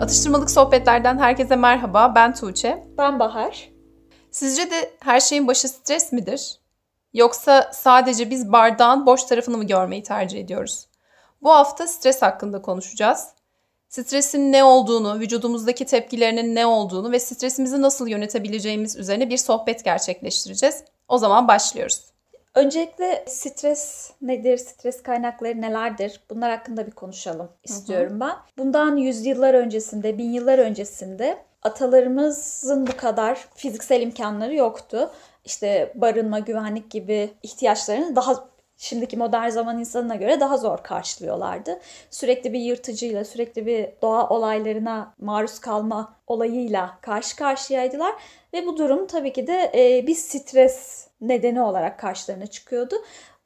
Atıştırmalık sohbetlerden herkese merhaba. Ben Tuğçe. Ben Bahar. Sizce de her şeyin başı stres midir? Yoksa sadece biz bardağın boş tarafını mı görmeyi tercih ediyoruz? Bu hafta stres hakkında konuşacağız. Stresin ne olduğunu, vücudumuzdaki tepkilerinin ne olduğunu ve stresimizi nasıl yönetebileceğimiz üzerine bir sohbet gerçekleştireceğiz. O zaman başlıyoruz. Öncelikle stres nedir, stres kaynakları nelerdir? Bunlar hakkında bir konuşalım istiyorum ben. Bundan yüzyıllar öncesinde, bin yıllar öncesinde atalarımızın bu kadar fiziksel imkanları yoktu. İşte barınma, güvenlik gibi ihtiyaçlarını daha şimdiki modern zaman insanına göre daha zor karşılıyorlardı. Sürekli bir yırtıcıyla, sürekli bir doğa olaylarına maruz kalma olayıyla karşı karşıyaydılar. Ve bu durum tabii ki de e, bir stres nedeni olarak karşılarına çıkıyordu.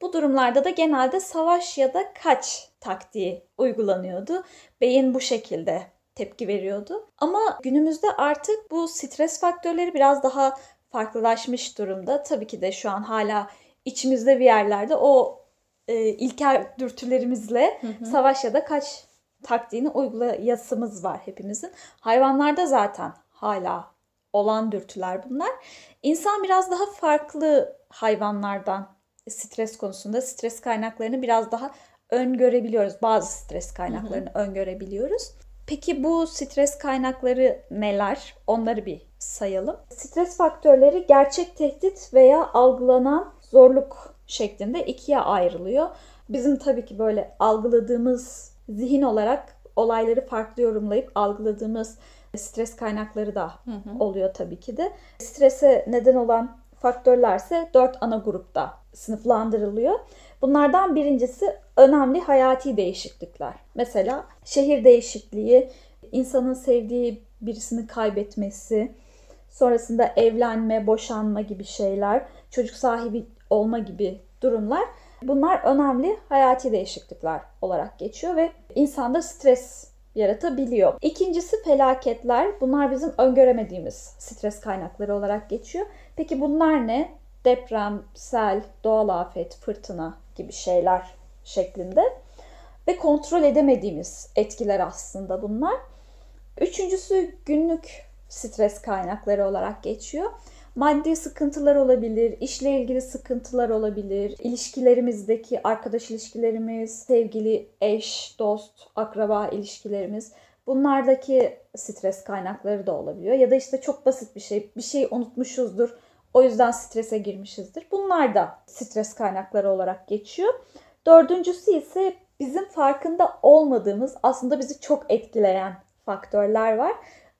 Bu durumlarda da genelde savaş ya da kaç taktiği uygulanıyordu. Beyin bu şekilde tepki veriyordu. Ama günümüzde artık bu stres faktörleri biraz daha farklılaşmış durumda. Tabii ki de şu an hala içimizde bir yerlerde o e, ilkel dürtülerimizle hı hı. savaş ya da kaç taktiğini uygulayasımız var hepimizin. Hayvanlarda zaten hala olan dürtüler bunlar. İnsan biraz daha farklı hayvanlardan stres konusunda stres kaynaklarını biraz daha öngörebiliyoruz. Bazı stres kaynaklarını hı hı. öngörebiliyoruz. Peki bu stres kaynakları neler? Onları bir sayalım. Stres faktörleri gerçek tehdit veya algılanan zorluk şeklinde ikiye ayrılıyor. Bizim tabii ki böyle algıladığımız zihin olarak olayları farklı yorumlayıp algıladığımız stres kaynakları da hı hı. oluyor tabii ki de. Strese neden olan faktörlerse dört ana grupta sınıflandırılıyor. Bunlardan birincisi önemli hayati değişiklikler. Mesela şehir değişikliği, insanın sevdiği birisini kaybetmesi, sonrasında evlenme, boşanma gibi şeyler, çocuk sahibi olma gibi durumlar. Bunlar önemli hayati değişiklikler olarak geçiyor ve insanda stres yaratabiliyor. İkincisi felaketler. Bunlar bizim öngöremediğimiz stres kaynakları olarak geçiyor. Peki bunlar ne? Deprem, sel, doğal afet, fırtına gibi şeyler şeklinde. Ve kontrol edemediğimiz etkiler aslında bunlar. Üçüncüsü günlük stres kaynakları olarak geçiyor. Maddi sıkıntılar olabilir, işle ilgili sıkıntılar olabilir, ilişkilerimizdeki arkadaş ilişkilerimiz, sevgili eş, dost, akraba ilişkilerimiz bunlardaki stres kaynakları da olabiliyor. Ya da işte çok basit bir şey, bir şey unutmuşuzdur. O yüzden strese girmişizdir. Bunlar da stres kaynakları olarak geçiyor. Dördüncüsü ise bizim farkında olmadığımız aslında bizi çok etkileyen faktörler var.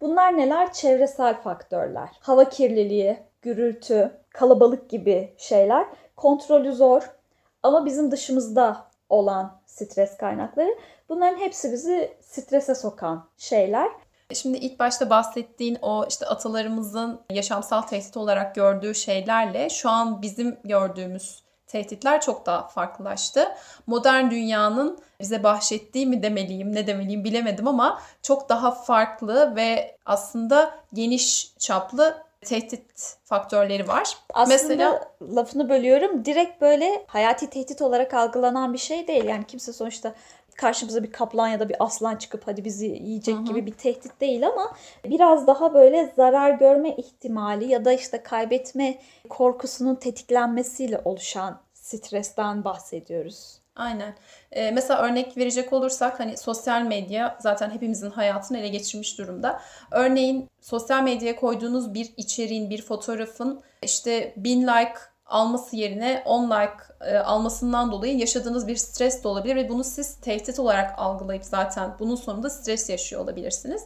Bunlar neler? Çevresel faktörler. Hava kirliliği, gürültü, kalabalık gibi şeyler. Kontrolü zor ama bizim dışımızda olan stres kaynakları. Bunların hepsi bizi strese sokan şeyler. Şimdi ilk başta bahsettiğin o işte atalarımızın yaşamsal tehdit olarak gördüğü şeylerle şu an bizim gördüğümüz tehditler çok daha farklılaştı. Modern dünyanın bize bahşettiği mi demeliyim, ne demeliyim bilemedim ama çok daha farklı ve aslında geniş çaplı tehdit faktörleri var. Aslında Mesela lafını bölüyorum. Direkt böyle hayati tehdit olarak algılanan bir şey değil. Yani kimse sonuçta karşımıza bir kaplan ya da bir aslan çıkıp hadi bizi yiyecek Hı-hı. gibi bir tehdit değil ama biraz daha böyle zarar görme ihtimali ya da işte kaybetme korkusunun tetiklenmesiyle oluşan stresten bahsediyoruz. Aynen. Ee, mesela örnek verecek olursak hani sosyal medya zaten hepimizin hayatını ele geçirmiş durumda. Örneğin sosyal medyaya koyduğunuz bir içeriğin, bir fotoğrafın işte bin like alması yerine 10 like e, almasından dolayı yaşadığınız bir stres de olabilir ve bunu siz tehdit olarak algılayıp zaten bunun sonunda stres yaşıyor olabilirsiniz.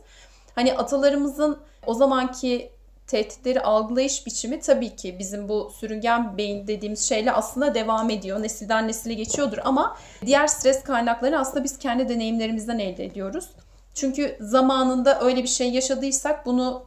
Hani atalarımızın o zamanki tehditleri algılayış biçimi tabii ki bizim bu sürüngen beyin dediğimiz şeyle aslında devam ediyor. Nesilden nesile geçiyordur ama diğer stres kaynaklarını aslında biz kendi deneyimlerimizden elde ediyoruz. Çünkü zamanında öyle bir şey yaşadıysak bunu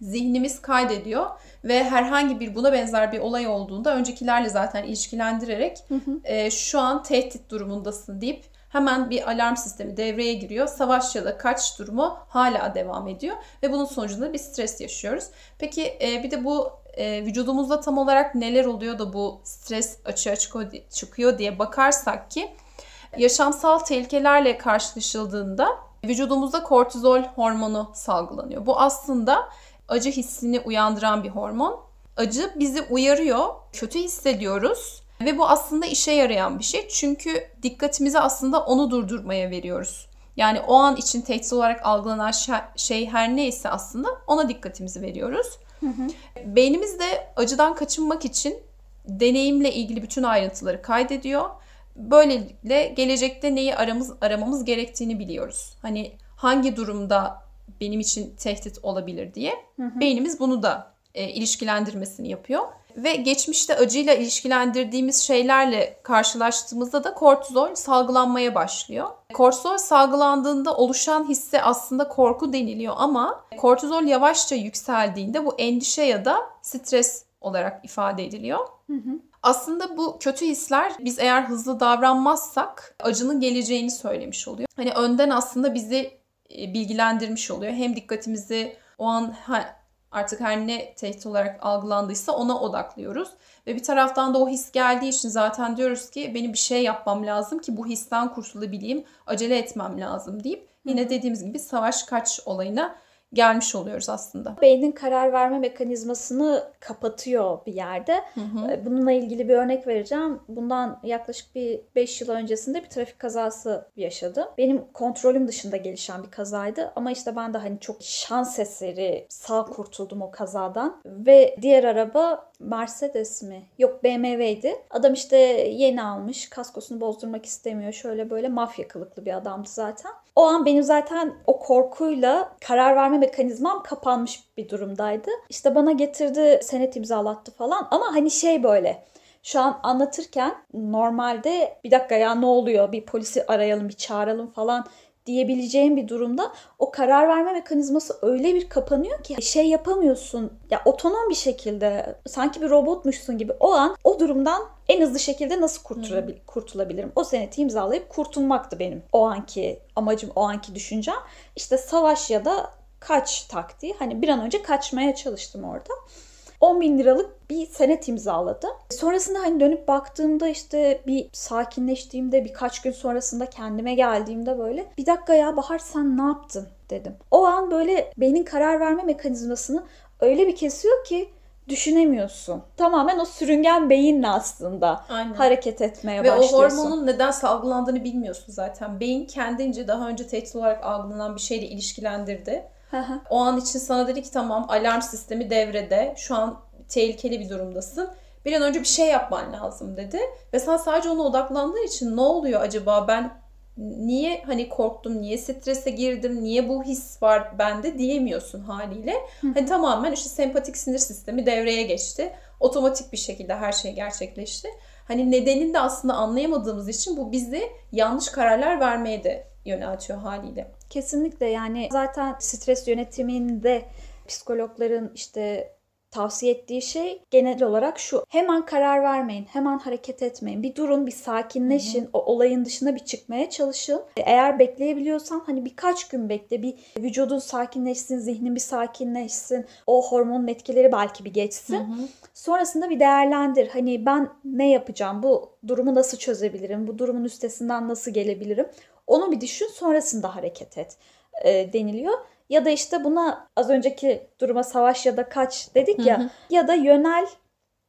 zihnimiz kaydediyor ve herhangi bir buna benzer bir olay olduğunda öncekilerle zaten ilişkilendirerek hı hı. E, şu an tehdit durumundasın deyip hemen bir alarm sistemi devreye giriyor. Savaş ya da kaç durumu hala devam ediyor ve bunun sonucunda bir stres yaşıyoruz. Peki e, bir de bu e, vücudumuzda tam olarak neler oluyor da bu stres açığa çıkıyor diye bakarsak ki yaşamsal tehlikelerle karşılaşıldığında vücudumuzda kortizol hormonu salgılanıyor. Bu aslında acı hissini uyandıran bir hormon. Acı bizi uyarıyor, kötü hissediyoruz ve bu aslında işe yarayan bir şey. Çünkü dikkatimizi aslında onu durdurmaya veriyoruz. Yani o an için tehdit olarak algılanan şey her neyse aslında ona dikkatimizi veriyoruz. Hı hı. Beynimiz de acıdan kaçınmak için deneyimle ilgili bütün ayrıntıları kaydediyor. Böylelikle gelecekte neyi aramız, aramamız gerektiğini biliyoruz. Hani hangi durumda benim için tehdit olabilir diye. Hı hı. Beynimiz bunu da e, ilişkilendirmesini yapıyor. Ve geçmişte acıyla ilişkilendirdiğimiz şeylerle karşılaştığımızda da kortizol salgılanmaya başlıyor. Kortizol salgılandığında oluşan hisse aslında korku deniliyor ama kortizol yavaşça yükseldiğinde bu endişe ya da stres olarak ifade ediliyor. Hı hı. Aslında bu kötü hisler biz eğer hızlı davranmazsak acının geleceğini söylemiş oluyor. Hani önden aslında bizi e, bilgilendirmiş oluyor. Hem dikkatimizi o an artık her ne tehdit olarak algılandıysa ona odaklıyoruz. Ve bir taraftan da o his geldiği için zaten diyoruz ki benim bir şey yapmam lazım ki bu histen kurtulabileyim, acele etmem lazım deyip yine dediğimiz gibi savaş kaç olayına gelmiş oluyoruz aslında. Beynin karar verme mekanizmasını kapatıyor bir yerde. Hı hı. Ee, bununla ilgili bir örnek vereceğim. Bundan yaklaşık bir 5 yıl öncesinde bir trafik kazası yaşadım. Benim kontrolüm dışında gelişen bir kazaydı ama işte ben de hani çok şans eseri sağ kurtuldum o kazadan ve diğer araba Mercedes mi? Yok BMW'ydi. Adam işte yeni almış. Kaskosunu bozdurmak istemiyor. Şöyle böyle mafya kılıklı bir adamdı zaten. O an benim zaten o korkuyla karar verme mekanizmam kapanmış bir durumdaydı. İşte bana getirdi, senet imzalattı falan ama hani şey böyle şu an anlatırken normalde bir dakika ya ne oluyor bir polisi arayalım bir çağıralım falan diyebileceğim bir durumda o karar verme mekanizması öyle bir kapanıyor ki şey yapamıyorsun. Ya otonom bir şekilde sanki bir robotmuşsun gibi o an o durumdan en hızlı şekilde nasıl kurtulabil hmm. kurtulabilirim? O seneti imzalayıp kurtulmaktı benim o anki amacım, o anki düşüncem. İşte savaş ya da kaç taktiği. Hani bir an önce kaçmaya çalıştım orada. 10 bin liralık bir senet imzaladı. Sonrasında hani dönüp baktığımda işte bir sakinleştiğimde birkaç gün sonrasında kendime geldiğimde böyle bir dakika ya Bahar sen ne yaptın dedim. O an böyle beynin karar verme mekanizmasını öyle bir kesiyor ki düşünemiyorsun. Tamamen o sürüngen beyinle aslında Aynen. hareket etmeye Ve başlıyorsun. Ve o hormonun neden salgılandığını bilmiyorsun zaten. Beyin kendince daha önce tehdit olarak algılanan bir şeyle ilişkilendirdi o an için sana dedi ki tamam alarm sistemi devrede. Şu an tehlikeli bir durumdasın. Bir an önce bir şey yapman lazım dedi. Ve sen sadece ona odaklandığın için ne oluyor acaba ben niye hani korktum, niye strese girdim, niye bu his var bende diyemiyorsun haliyle. Hani tamamen işte sempatik sinir sistemi devreye geçti. Otomatik bir şekilde her şey gerçekleşti. Hani nedenini de aslında anlayamadığımız için bu bizi yanlış kararlar vermeye de yöneltiyor haliyle. Kesinlikle yani zaten stres yönetiminde psikologların işte tavsiye ettiği şey genel olarak şu. Hemen karar vermeyin, hemen hareket etmeyin. Bir durun, bir sakinleşin. Hı hı. O olayın dışına bir çıkmaya çalışın. Eğer bekleyebiliyorsan hani birkaç gün bekle. Bir vücudun sakinleşsin, zihnin bir sakinleşsin. O hormonun etkileri belki bir geçsin. Hı hı. Sonrasında bir değerlendir. Hani ben ne yapacağım? Bu durumu nasıl çözebilirim? Bu durumun üstesinden nasıl gelebilirim? Onu bir düşün sonrasında hareket et e, deniliyor. Ya da işte buna az önceki duruma savaş ya da kaç dedik ya hı hı. ya da yönel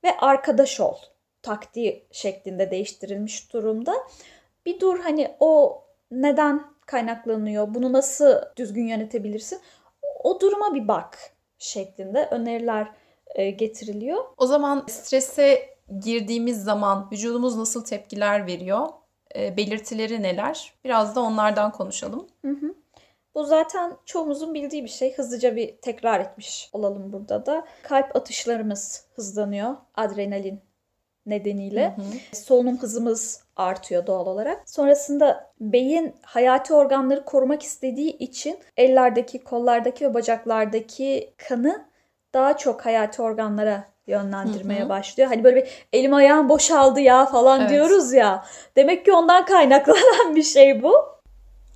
ve arkadaş ol taktiği şeklinde değiştirilmiş durumda. Bir dur hani o neden kaynaklanıyor? Bunu nasıl düzgün yönetebilirsin? O duruma bir bak şeklinde öneriler e, getiriliyor. O zaman strese girdiğimiz zaman vücudumuz nasıl tepkiler veriyor? E, belirtileri neler? Biraz da onlardan konuşalım. Hı hı. Bu zaten çoğumuzun bildiği bir şey. Hızlıca bir tekrar etmiş olalım burada da. Kalp atışlarımız hızlanıyor adrenalin nedeniyle. Hı hı. Solunum hızımız artıyor doğal olarak. Sonrasında beyin hayati organları korumak istediği için ellerdeki, kollardaki ve bacaklardaki kanı daha çok hayati organlara yönlendirmeye Hı-hı. başlıyor. Hani böyle bir elim ayağım boşaldı ya falan evet. diyoruz ya. Demek ki ondan kaynaklanan bir şey bu.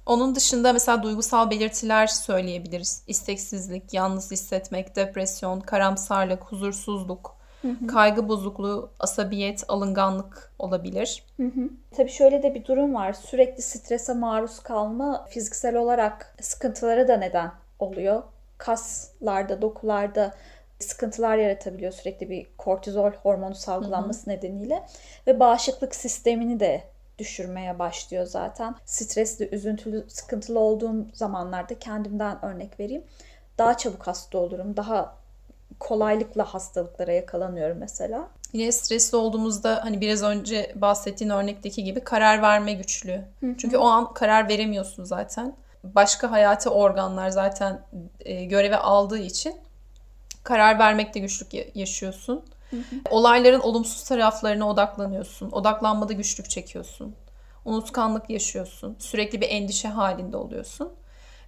Onun dışında mesela duygusal belirtiler söyleyebiliriz. İsteksizlik, yalnız hissetmek, depresyon, karamsarlık, huzursuzluk, hı hı. kaygı bozukluğu, asabiyet, alınganlık olabilir. Hı hı. Tabii şöyle de bir durum var. Sürekli strese maruz kalma fiziksel olarak sıkıntılara da neden oluyor. Kaslarda, dokularda sıkıntılar yaratabiliyor sürekli bir kortizol hormonu salgılanması hı hı. nedeniyle ve bağışıklık sistemini de düşürmeye başlıyor zaten. Stresli, üzüntülü, sıkıntılı olduğum zamanlarda kendimden örnek vereyim. Daha çabuk hasta olurum. Daha kolaylıkla hastalıklara yakalanıyorum mesela. Yine stresli olduğumuzda hani biraz önce bahsettiğin örnekteki gibi karar verme güçlüğü. Çünkü o an karar veremiyorsun zaten. Başka hayati organlar zaten e, göreve aldığı için karar vermekte güçlük yaşıyorsun. Olayların olumsuz taraflarına odaklanıyorsun. Odaklanmada güçlük çekiyorsun. Unutkanlık yaşıyorsun. Sürekli bir endişe halinde oluyorsun.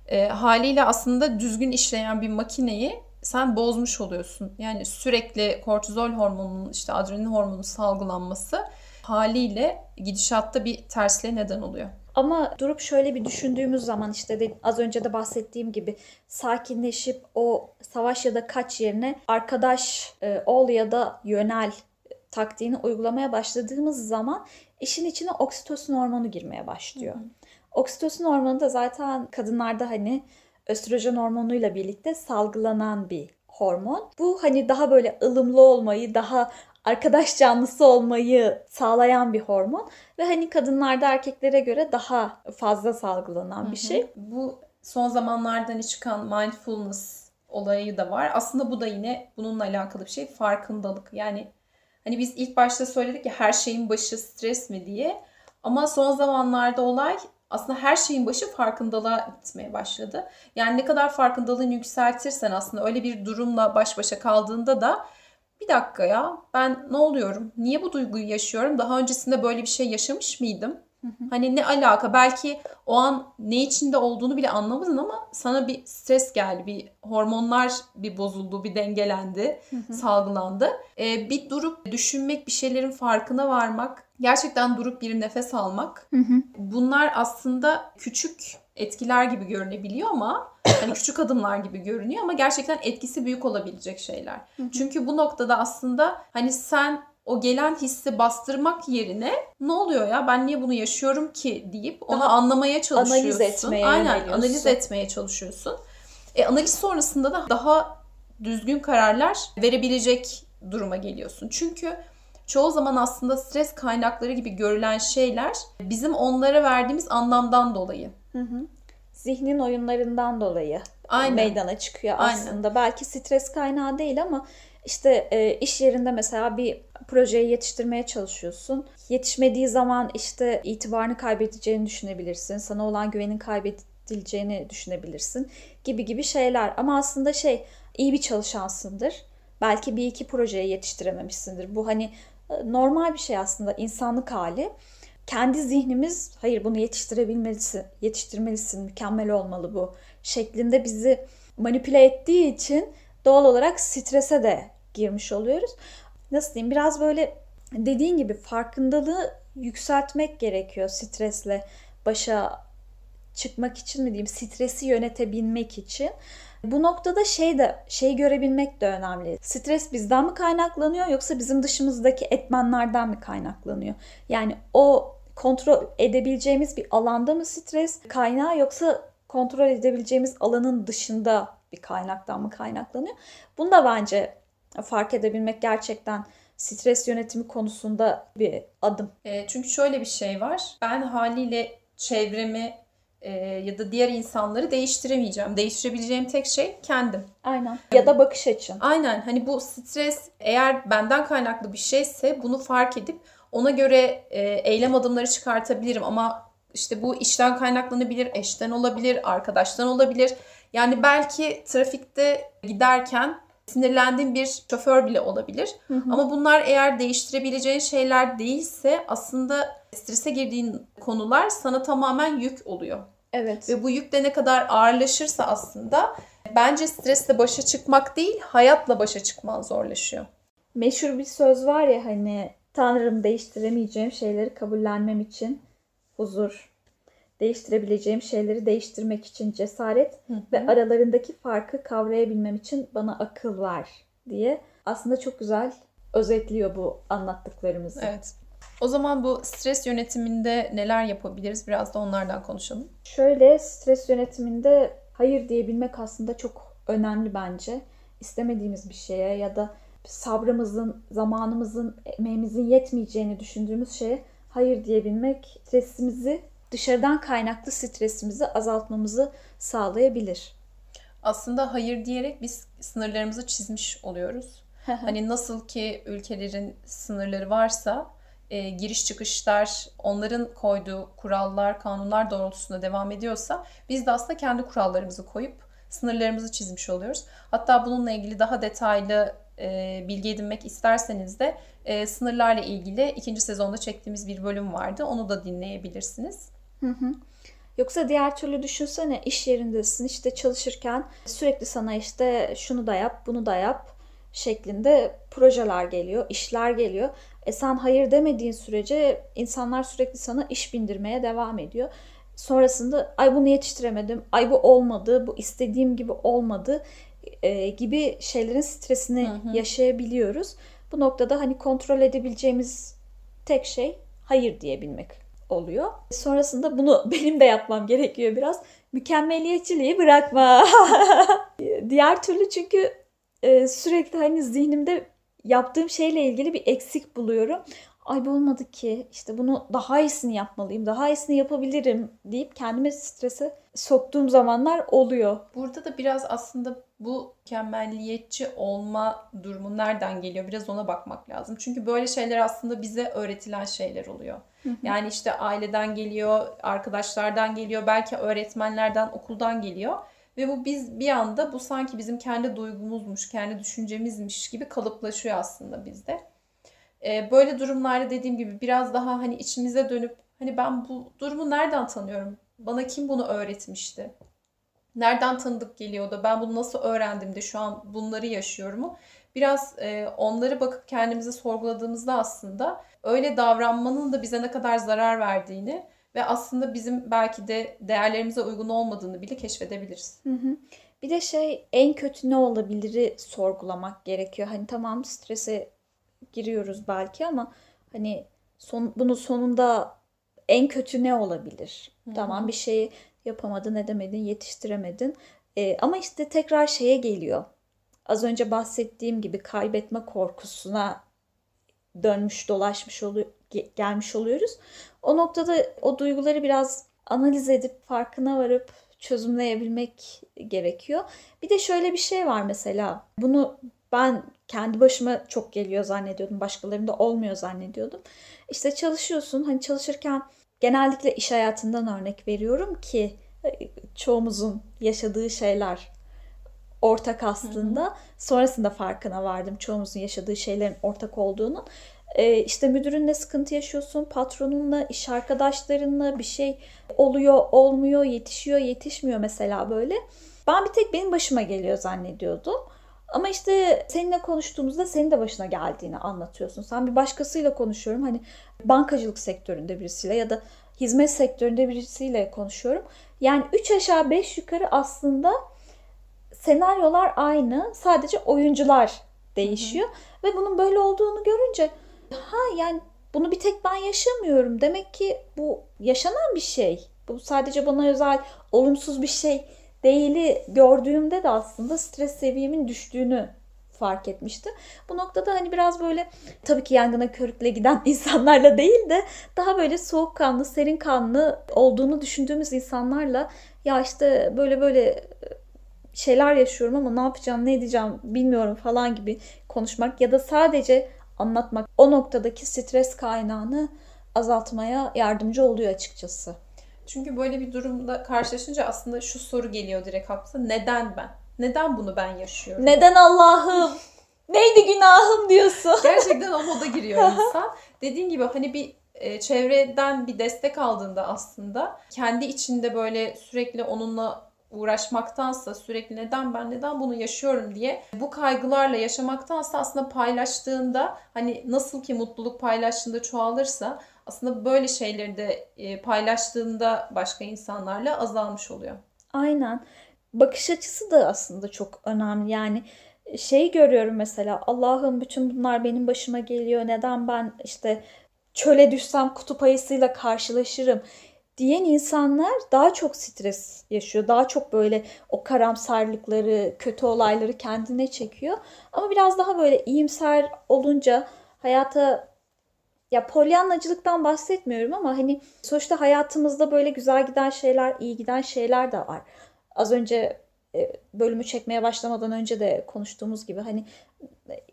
E, haliyle aslında düzgün işleyen bir makineyi sen bozmuş oluyorsun. Yani sürekli kortizol hormonunun işte adrenalin hormonunun salgılanması haliyle gidişatta bir tersliğe neden oluyor. Ama durup şöyle bir düşündüğümüz zaman işte de, az önce de bahsettiğim gibi sakinleşip o savaş ya da kaç yerine arkadaş e, ol ya da yönel taktiğini uygulamaya başladığımız zaman işin içine oksitosin hormonu girmeye başlıyor. Hı. Oksitosin hormonu da zaten kadınlarda hani östrojen hormonuyla birlikte salgılanan bir hormon. Bu hani daha böyle ılımlı olmayı, daha arkadaş canlısı olmayı sağlayan bir hormon ve hani kadınlarda erkeklere göre daha fazla salgılanan bir şey. Bu son zamanlarda hani çıkan mindfulness olayı da var. Aslında bu da yine bununla alakalı bir şey. Farkındalık. Yani hani biz ilk başta söyledik ya her şeyin başı stres mi diye. Ama son zamanlarda olay aslında her şeyin başı farkındalığa gitmeye başladı. Yani ne kadar farkındalığını yükseltirsen aslında öyle bir durumla baş başa kaldığında da bir dakika ya ben ne oluyorum? Niye bu duyguyu yaşıyorum? Daha öncesinde böyle bir şey yaşamış mıydım? Hani ne alaka? Belki o an ne içinde olduğunu bile anlamadın ama sana bir stres geldi. Bir hormonlar bir bozuldu, bir dengelendi, salgılandı. Ee, bir durup düşünmek, bir şeylerin farkına varmak, gerçekten durup bir nefes almak. Bunlar aslında küçük etkiler gibi görünebiliyor ama hani küçük adımlar gibi görünüyor ama gerçekten etkisi büyük olabilecek şeyler. Çünkü bu noktada aslında hani sen o gelen hissi bastırmak yerine ne oluyor ya ben niye bunu yaşıyorum ki deyip onu Daha anlamaya çalışıyorsun. Analiz etmeye Aynen analiz etmeye çalışıyorsun. E, analiz sonrasında da daha düzgün kararlar verebilecek duruma geliyorsun. Çünkü çoğu zaman aslında stres kaynakları gibi görülen şeyler bizim onlara verdiğimiz anlamdan dolayı. Hı hı. Zihnin oyunlarından dolayı Aynen. meydana çıkıyor aslında. Aynen. Belki stres kaynağı değil ama işte e, iş yerinde mesela bir projeyi yetiştirmeye çalışıyorsun. Yetişmediği zaman işte itibarını kaybedeceğini düşünebilirsin. Sana olan güvenin kaybedileceğini düşünebilirsin gibi gibi şeyler. Ama aslında şey iyi bir çalışansındır. Belki bir iki projeyi yetiştirememişsindir. Bu hani e, normal bir şey aslında insanlık hali. Kendi zihnimiz hayır bunu yetiştirebilmelisin, yetiştirmelisin, mükemmel olmalı bu şeklinde bizi manipüle ettiği için doğal olarak strese de girmiş oluyoruz. Nasıl diyeyim biraz böyle dediğin gibi farkındalığı yükseltmek gerekiyor stresle başa çıkmak için mi diyeyim stresi yönetebilmek için. Bu noktada şey de şey görebilmek de önemli. Stres bizden mi kaynaklanıyor yoksa bizim dışımızdaki etmenlerden mi kaynaklanıyor? Yani o kontrol edebileceğimiz bir alanda mı stres kaynağı yoksa kontrol edebileceğimiz alanın dışında bir kaynaktan mı kaynaklanıyor? Bunu da bence fark edebilmek gerçekten stres yönetimi konusunda bir adım. E, çünkü şöyle bir şey var. Ben haliyle çevremi e, ya da diğer insanları değiştiremeyeceğim. Değiştirebileceğim tek şey kendim. Aynen. Ya da bakış açın. Aynen. Hani bu stres eğer benden kaynaklı bir şeyse bunu fark edip ona göre e, eylem adımları çıkartabilirim ama işte bu işten kaynaklanabilir, eşten olabilir, arkadaştan olabilir. Yani belki trafikte giderken sinirlendiğin bir şoför bile olabilir. Hı hı. Ama bunlar eğer değiştirebileceğin şeyler değilse aslında strese girdiğin konular sana tamamen yük oluyor. Evet. Ve bu yük de ne kadar ağırlaşırsa aslında Bence stresle başa çıkmak değil, hayatla başa çıkman zorlaşıyor. Meşhur bir söz var ya hani Tanrım değiştiremeyeceğim şeyleri kabullenmem için huzur, değiştirebileceğim şeyleri değiştirmek için cesaret hı hı. ve aralarındaki farkı kavrayabilmem için bana akıl ver diye aslında çok güzel özetliyor bu anlattıklarımızı. Evet. O zaman bu stres yönetiminde neler yapabiliriz? Biraz da onlardan konuşalım. Şöyle stres yönetiminde hayır diyebilmek aslında çok önemli bence. İstemediğimiz bir şeye ya da sabrımızın, zamanımızın, emeğimizin yetmeyeceğini düşündüğümüz şeye hayır diyebilmek stresimizi, dışarıdan kaynaklı stresimizi azaltmamızı sağlayabilir. Aslında hayır diyerek biz sınırlarımızı çizmiş oluyoruz. hani nasıl ki ülkelerin sınırları varsa e, giriş çıkışlar, onların koyduğu kurallar, kanunlar doğrultusunda devam ediyorsa biz de aslında kendi kurallarımızı koyup sınırlarımızı çizmiş oluyoruz. Hatta bununla ilgili daha detaylı e, bilgi edinmek isterseniz de e, sınırlarla ilgili ikinci sezonda çektiğimiz bir bölüm vardı. Onu da dinleyebilirsiniz. Hı hı. Yoksa diğer türlü düşünsene iş yerindesin işte çalışırken sürekli sana işte şunu da yap bunu da yap şeklinde projeler geliyor, işler geliyor. E sen hayır demediğin sürece insanlar sürekli sana iş bindirmeye devam ediyor. Sonrasında ay bunu yetiştiremedim, ay bu olmadı, bu istediğim gibi olmadı e, gibi şeylerin stresini hı hı. yaşayabiliyoruz. Bu noktada hani kontrol edebileceğimiz tek şey hayır diyebilmek oluyor. Sonrasında bunu benim de yapmam gerekiyor biraz. Mükemmeliyetçiliği bırakma. Diğer türlü çünkü e, sürekli hani zihnimde yaptığım şeyle ilgili bir eksik buluyorum. Ay bu olmadı ki işte bunu daha iyisini yapmalıyım, daha iyisini yapabilirim deyip kendimi strese soktuğum zamanlar oluyor. Burada da biraz aslında bu mükemmelliyetçi olma durumu nereden geliyor? Biraz ona bakmak lazım. Çünkü böyle şeyler aslında bize öğretilen şeyler oluyor. Yani işte aileden geliyor, arkadaşlardan geliyor, belki öğretmenlerden, okuldan geliyor. Ve bu biz bir anda bu sanki bizim kendi duygumuzmuş, kendi düşüncemizmiş gibi kalıplaşıyor aslında bizde. Ee, böyle durumlarda dediğim gibi biraz daha hani içimize dönüp hani ben bu durumu nereden tanıyorum? Bana kim bunu öğretmişti? Nereden tanıdık geliyor da ben bunu nasıl öğrendim de şu an bunları yaşıyorum mu? Biraz e, onları bakıp kendimizi sorguladığımızda aslında öyle davranmanın da bize ne kadar zarar verdiğini ve aslında bizim belki de değerlerimize uygun olmadığını bile keşfedebiliriz. Hı hı. Bir de şey en kötü ne olabilir'i sorgulamak gerekiyor. Hani tamam strese giriyoruz belki ama hani son, bunun sonunda en kötü ne olabilir? Hı-hı. Tamam bir şeyi yapamadın, edemedin, yetiştiremedin. Ee, ama işte tekrar şeye geliyor. Az önce bahsettiğim gibi kaybetme korkusuna dönmüş, dolaşmış oluyor, gelmiş oluyoruz. O noktada o duyguları biraz analiz edip farkına varıp çözümleyebilmek gerekiyor. Bir de şöyle bir şey var mesela. Bunu ben kendi başıma çok geliyor zannediyordum. Başkalarında olmuyor zannediyordum. İşte çalışıyorsun. Hani çalışırken genellikle iş hayatından örnek veriyorum ki e, çoğumuzun yaşadığı şeyler ortak aslında. Hı hı. Sonrasında farkına vardım çoğumuzun yaşadığı şeylerin ortak olduğunu. Ee, işte müdürünle sıkıntı yaşıyorsun, patronunla, iş arkadaşlarınla bir şey oluyor, olmuyor, yetişiyor, yetişmiyor mesela böyle. Ben bir tek benim başıma geliyor zannediyordum. Ama işte seninle konuştuğumuzda senin de başına geldiğini anlatıyorsun. Sen bir başkasıyla konuşuyorum. Hani bankacılık sektöründe birisiyle ya da hizmet sektöründe birisiyle konuşuyorum. Yani 3 aşağı 5 yukarı aslında senaryolar aynı. Sadece oyuncular değişiyor. Hı hı. Ve bunun böyle olduğunu görünce ha yani bunu bir tek ben yaşamıyorum. Demek ki bu yaşanan bir şey. Bu sadece bana özel olumsuz bir şey değili gördüğümde de aslında stres seviyemin düştüğünü fark etmiştim. Bu noktada hani biraz böyle tabii ki yangına körükle giden insanlarla değil de daha böyle soğukkanlı, serin kanlı olduğunu düşündüğümüz insanlarla ya işte böyle böyle e, şeyler yaşıyorum ama ne yapacağım, ne edeceğim bilmiyorum falan gibi konuşmak ya da sadece anlatmak o noktadaki stres kaynağını azaltmaya yardımcı oluyor açıkçası. Çünkü böyle bir durumda karşılaşınca aslında şu soru geliyor direkt aklına. Neden ben? Neden bunu ben yaşıyorum? Neden Allah'ım? Neydi günahım diyorsun? Gerçekten o moda giriyor insan. Dediğin gibi hani bir e, çevreden bir destek aldığında aslında kendi içinde böyle sürekli onunla uğraşmaktansa sürekli neden ben neden bunu yaşıyorum diye bu kaygılarla yaşamaktansa aslında paylaştığında hani nasıl ki mutluluk paylaştığında çoğalırsa aslında böyle şeyleri de e, paylaştığında başka insanlarla azalmış oluyor. Aynen. Bakış açısı da aslında çok önemli. Yani şey görüyorum mesela Allah'ım bütün bunlar benim başıma geliyor. Neden ben işte çöle düşsem kutup ayısıyla karşılaşırım diyen insanlar daha çok stres yaşıyor. Daha çok böyle o karamsarlıkları, kötü olayları kendine çekiyor. Ama biraz daha böyle iyimser olunca hayata ya polyanlacılıktan bahsetmiyorum ama hani sonuçta hayatımızda böyle güzel giden şeyler, iyi giden şeyler de var. Az önce e, bölümü çekmeye başlamadan önce de konuştuğumuz gibi hani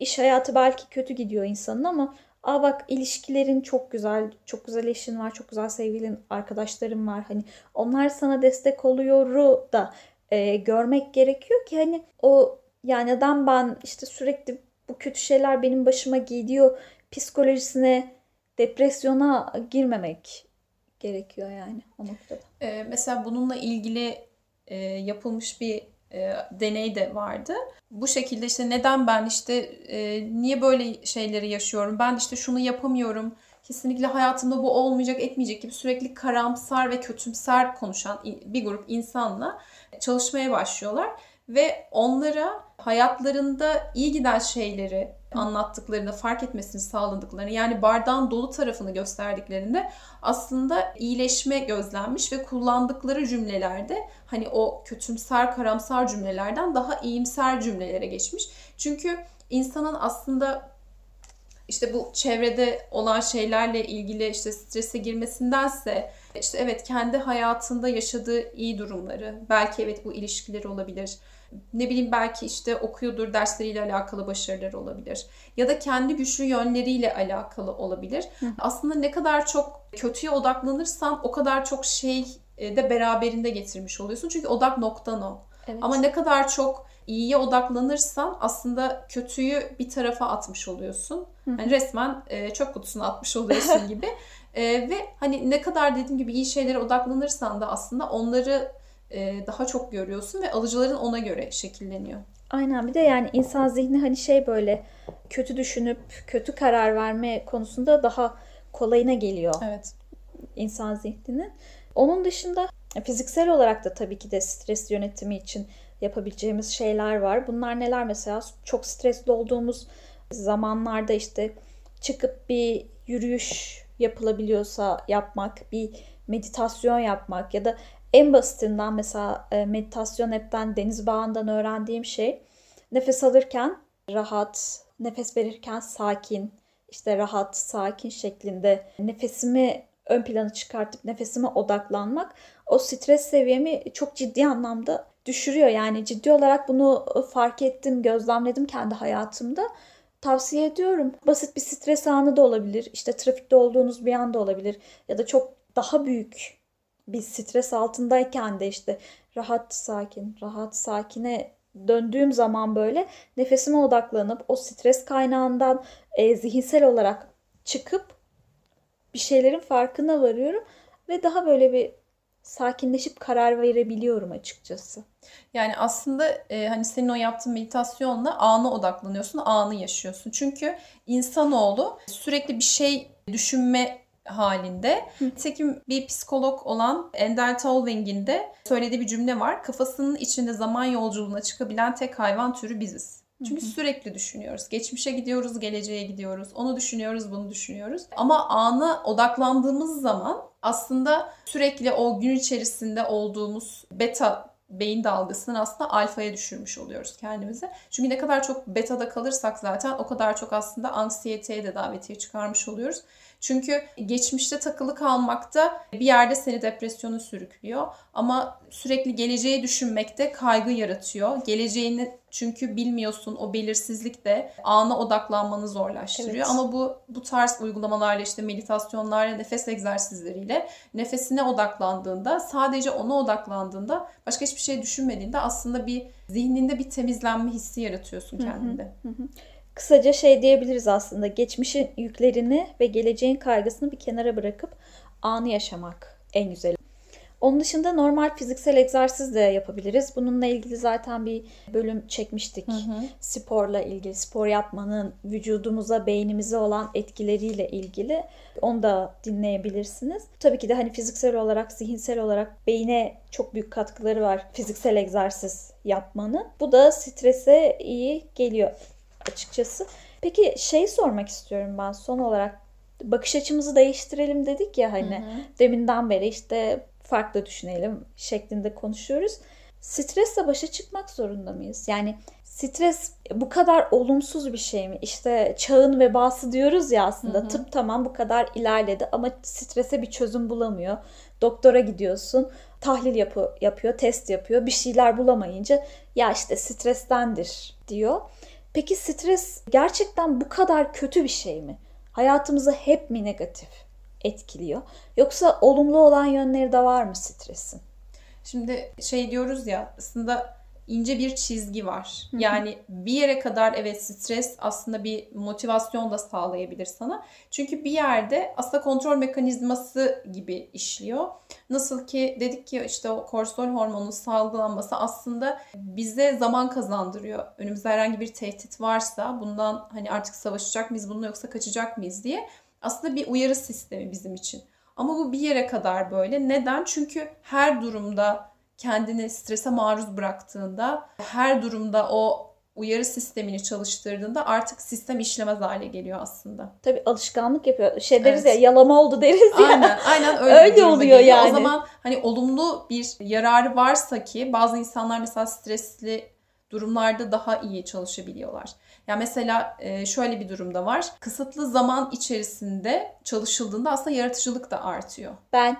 iş hayatı belki kötü gidiyor insanın ama Aa bak ilişkilerin çok güzel, çok güzel eşin var, çok güzel sevgilin, arkadaşların var. Hani onlar sana destek oluyoru da e, görmek gerekiyor ki hani o yani neden ben işte sürekli bu kötü şeyler benim başıma geliyor psikolojisine, depresyona girmemek gerekiyor yani o noktada. Ee, mesela bununla ilgili e, yapılmış bir e, deney de vardı. Bu şekilde işte neden ben işte e, niye böyle şeyleri yaşıyorum? Ben işte şunu yapamıyorum. Kesinlikle hayatımda bu olmayacak, etmeyecek gibi sürekli karamsar ve kötümser konuşan bir grup insanla çalışmaya başlıyorlar ve onlara hayatlarında iyi giden şeyleri anlattıklarında fark etmesini sağladıklarını yani bardağın dolu tarafını gösterdiklerinde aslında iyileşme gözlenmiş ve kullandıkları cümlelerde hani o kötümser karamsar cümlelerden daha iyimser cümlelere geçmiş. Çünkü insanın aslında işte bu çevrede olan şeylerle ilgili işte strese girmesindense işte evet kendi hayatında yaşadığı iyi durumları belki evet bu ilişkileri olabilir ne bileyim belki işte okuyordur dersleriyle alakalı başarıları olabilir. Ya da kendi güçlü yönleriyle alakalı olabilir. Hı. Aslında ne kadar çok kötüye odaklanırsan o kadar çok şey e, de beraberinde getirmiş oluyorsun. Çünkü odak noktan o. Evet. Ama ne kadar çok iyiye odaklanırsan aslında kötüyü bir tarafa atmış oluyorsun. Yani resmen e, çöp kutusuna atmış oluyorsun gibi. E, ve hani ne kadar dediğim gibi iyi şeylere odaklanırsan da aslında onları e, daha çok görüyorsun ve alıcıların ona göre şekilleniyor. Aynen bir de yani insan zihni hani şey böyle kötü düşünüp kötü karar verme konusunda daha kolayına geliyor. Evet. İnsan zihninin. Onun dışında fiziksel olarak da tabii ki de stres yönetimi için yapabileceğimiz şeyler var. Bunlar neler mesela? Çok stresli olduğumuz zamanlarda işte çıkıp bir yürüyüş yapılabiliyorsa yapmak, bir meditasyon yapmak ya da en basitinden mesela e, meditasyon app'ten Deniz Bağı'ndan öğrendiğim şey nefes alırken rahat, nefes verirken sakin, işte rahat, sakin şeklinde nefesimi ön plana çıkartıp nefesime odaklanmak o stres seviyemi çok ciddi anlamda düşürüyor. Yani ciddi olarak bunu fark ettim, gözlemledim kendi hayatımda. Tavsiye ediyorum. Basit bir stres anı da olabilir. İşte trafikte olduğunuz bir anda olabilir. Ya da çok daha büyük bir stres altındayken de işte rahat sakin, rahat sakine döndüğüm zaman böyle nefesime odaklanıp o stres kaynağından e, zihinsel olarak çıkıp bir şeylerin farkına varıyorum ve daha böyle bir sakinleşip karar verebiliyorum açıkçası. Yani aslında e, hani senin o yaptığın meditasyonla ana odaklanıyorsun, anı yaşıyorsun. Çünkü insanoğlu sürekli bir şey düşünme halinde. Nitekim bir psikolog olan Ender Tolving'in de söylediği bir cümle var. Kafasının içinde zaman yolculuğuna çıkabilen tek hayvan türü biziz. Çünkü sürekli düşünüyoruz. Geçmişe gidiyoruz, geleceğe gidiyoruz. Onu düşünüyoruz, bunu düşünüyoruz. Ama ana odaklandığımız zaman aslında sürekli o gün içerisinde olduğumuz beta beyin dalgasının aslında alfaya düşürmüş oluyoruz kendimizi. Çünkü ne kadar çok betada kalırsak zaten o kadar çok aslında anksiyeteye de davetiye çıkarmış oluyoruz. Çünkü geçmişte takılı kalmakta bir yerde seni depresyona sürüklüyor. Ama sürekli geleceği düşünmekte kaygı yaratıyor. Geleceğini çünkü bilmiyorsun o belirsizlik de ana odaklanmanı zorlaştırıyor. Evet. Ama bu bu tarz uygulamalarla işte meditasyonlarla, nefes egzersizleriyle nefesine odaklandığında, sadece ona odaklandığında, başka hiçbir şey düşünmediğinde aslında bir zihninde bir temizlenme hissi yaratıyorsun kendinde. Hı hı hı. Kısaca şey diyebiliriz aslında geçmişin yüklerini ve geleceğin kaygısını bir kenara bırakıp anı yaşamak en güzeli. Onun dışında normal fiziksel egzersiz de yapabiliriz. Bununla ilgili zaten bir bölüm çekmiştik. Hı hı. Sporla ilgili, spor yapmanın vücudumuza, beynimize olan etkileriyle ilgili. Onu da dinleyebilirsiniz. Tabii ki de hani fiziksel olarak, zihinsel olarak beyine çok büyük katkıları var fiziksel egzersiz yapmanın. Bu da strese iyi geliyor açıkçası. Peki şey sormak istiyorum ben son olarak bakış açımızı değiştirelim dedik ya hani hı hı. deminden beri işte farklı düşünelim şeklinde konuşuyoruz. Stresle başa çıkmak zorunda mıyız? Yani stres bu kadar olumsuz bir şey mi? İşte çağın vebası diyoruz ya aslında. Hı hı. Tıp tamam bu kadar ilerledi ama strese bir çözüm bulamıyor. Doktora gidiyorsun, tahlil yapı, yapıyor, test yapıyor. Bir şeyler bulamayınca ya işte strestendir diyor. Peki stres gerçekten bu kadar kötü bir şey mi? Hayatımızı hep mi negatif etkiliyor? Yoksa olumlu olan yönleri de var mı stresin? Şimdi şey diyoruz ya aslında ince bir çizgi var. Yani bir yere kadar evet stres aslında bir motivasyon da sağlayabilir sana. Çünkü bir yerde aslında kontrol mekanizması gibi işliyor. Nasıl ki dedik ki işte o kortizol hormonunun salgılanması aslında bize zaman kazandırıyor. Önümüzde herhangi bir tehdit varsa bundan hani artık savaşacak mıyız bununla yoksa kaçacak mıyız diye aslında bir uyarı sistemi bizim için. Ama bu bir yere kadar böyle. Neden? Çünkü her durumda kendini strese maruz bıraktığında, her durumda o uyarı sistemini çalıştırdığında artık sistem işlemez hale geliyor aslında. Tabii alışkanlık yapıyor. Şey deriz evet. ya yalama oldu deriz ya. Aynen, aynen öyle, öyle oluyor geliyor. yani. O zaman hani olumlu bir yararı varsa ki bazı insanlar mesela stresli durumlarda daha iyi çalışabiliyorlar. Ya mesela e, şöyle bir durumda var. Kısıtlı zaman içerisinde çalışıldığında aslında yaratıcılık da artıyor. Ben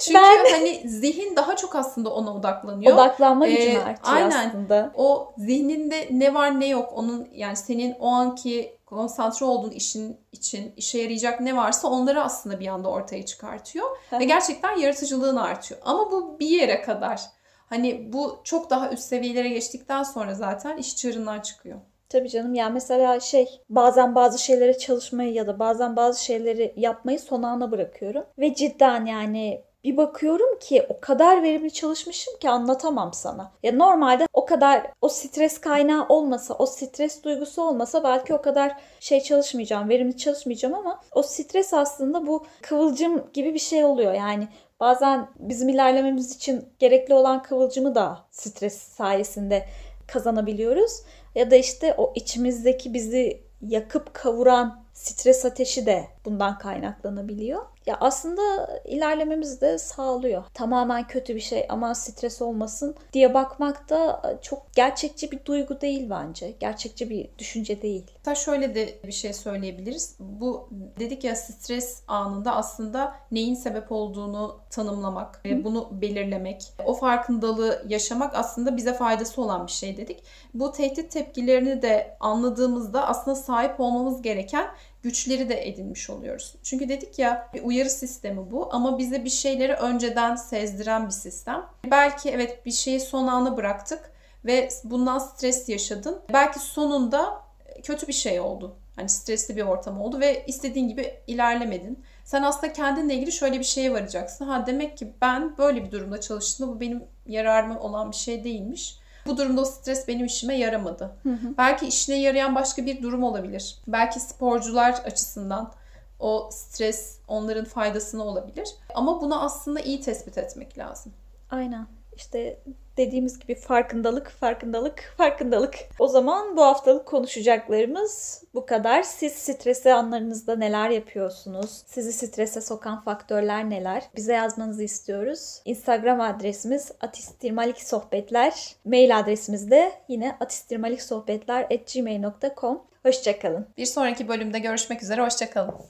Çünkü ben... hani zihin daha çok aslında ona odaklanıyor. Odaklanma ee, artıyor aynen. aslında. O zihninde ne var ne yok onun yani senin o anki konsantre olduğun işin için işe yarayacak ne varsa onları aslında bir anda ortaya çıkartıyor. ve gerçekten yaratıcılığın artıyor. Ama bu bir yere kadar. Hani bu çok daha üst seviyelere geçtikten sonra zaten iş çığırından çıkıyor. Tabii canım ya mesela şey bazen bazı şeylere çalışmayı ya da bazen bazı şeyleri yapmayı son ana bırakıyorum. Ve cidden yani bir bakıyorum ki o kadar verimli çalışmışım ki anlatamam sana. Ya normalde o kadar o stres kaynağı olmasa, o stres duygusu olmasa belki o kadar şey çalışmayacağım, verimli çalışmayacağım ama o stres aslında bu kıvılcım gibi bir şey oluyor. Yani bazen bizim ilerlememiz için gerekli olan kıvılcımı da stres sayesinde kazanabiliyoruz. Ya da işte o içimizdeki bizi yakıp kavuran stres ateşi de bundan kaynaklanabiliyor. Ya aslında ilerlememizi de sağlıyor. Tamamen kötü bir şey ama stres olmasın diye bakmak da çok gerçekçi bir duygu değil bence. Gerçekçi bir düşünce değil. Hatta şöyle de bir şey söyleyebiliriz. Bu dedik ya stres anında aslında neyin sebep olduğunu tanımlamak, ve bunu belirlemek, o farkındalığı yaşamak aslında bize faydası olan bir şey dedik. Bu tehdit tepkilerini de anladığımızda aslında sahip olmamız gereken güçleri de edinmiş oluyoruz. Çünkü dedik ya bir uyarı sistemi bu ama bize bir şeyleri önceden sezdiren bir sistem. Belki evet bir şeyi son ana bıraktık ve bundan stres yaşadın. Belki sonunda kötü bir şey oldu. Hani stresli bir ortam oldu ve istediğin gibi ilerlemedin. Sen aslında kendinle ilgili şöyle bir şeye varacaksın. Ha demek ki ben böyle bir durumda çalıştım. Bu benim yararıma olan bir şey değilmiş. Bu durumda o stres benim işime yaramadı. Hı hı. Belki işine yarayan başka bir durum olabilir. Belki sporcular açısından o stres onların faydasına olabilir. Ama bunu aslında iyi tespit etmek lazım. Aynen. İşte dediğimiz gibi farkındalık, farkındalık, farkındalık. O zaman bu haftalık konuşacaklarımız bu kadar. Siz stresi anlarınızda neler yapıyorsunuz? Sizi strese sokan faktörler neler? Bize yazmanızı istiyoruz. Instagram adresimiz atistirmaliksohbetler. Mail adresimiz de yine atistirmaliksohbetler.gmail.com. Hoşçakalın. Bir sonraki bölümde görüşmek üzere. Hoşçakalın.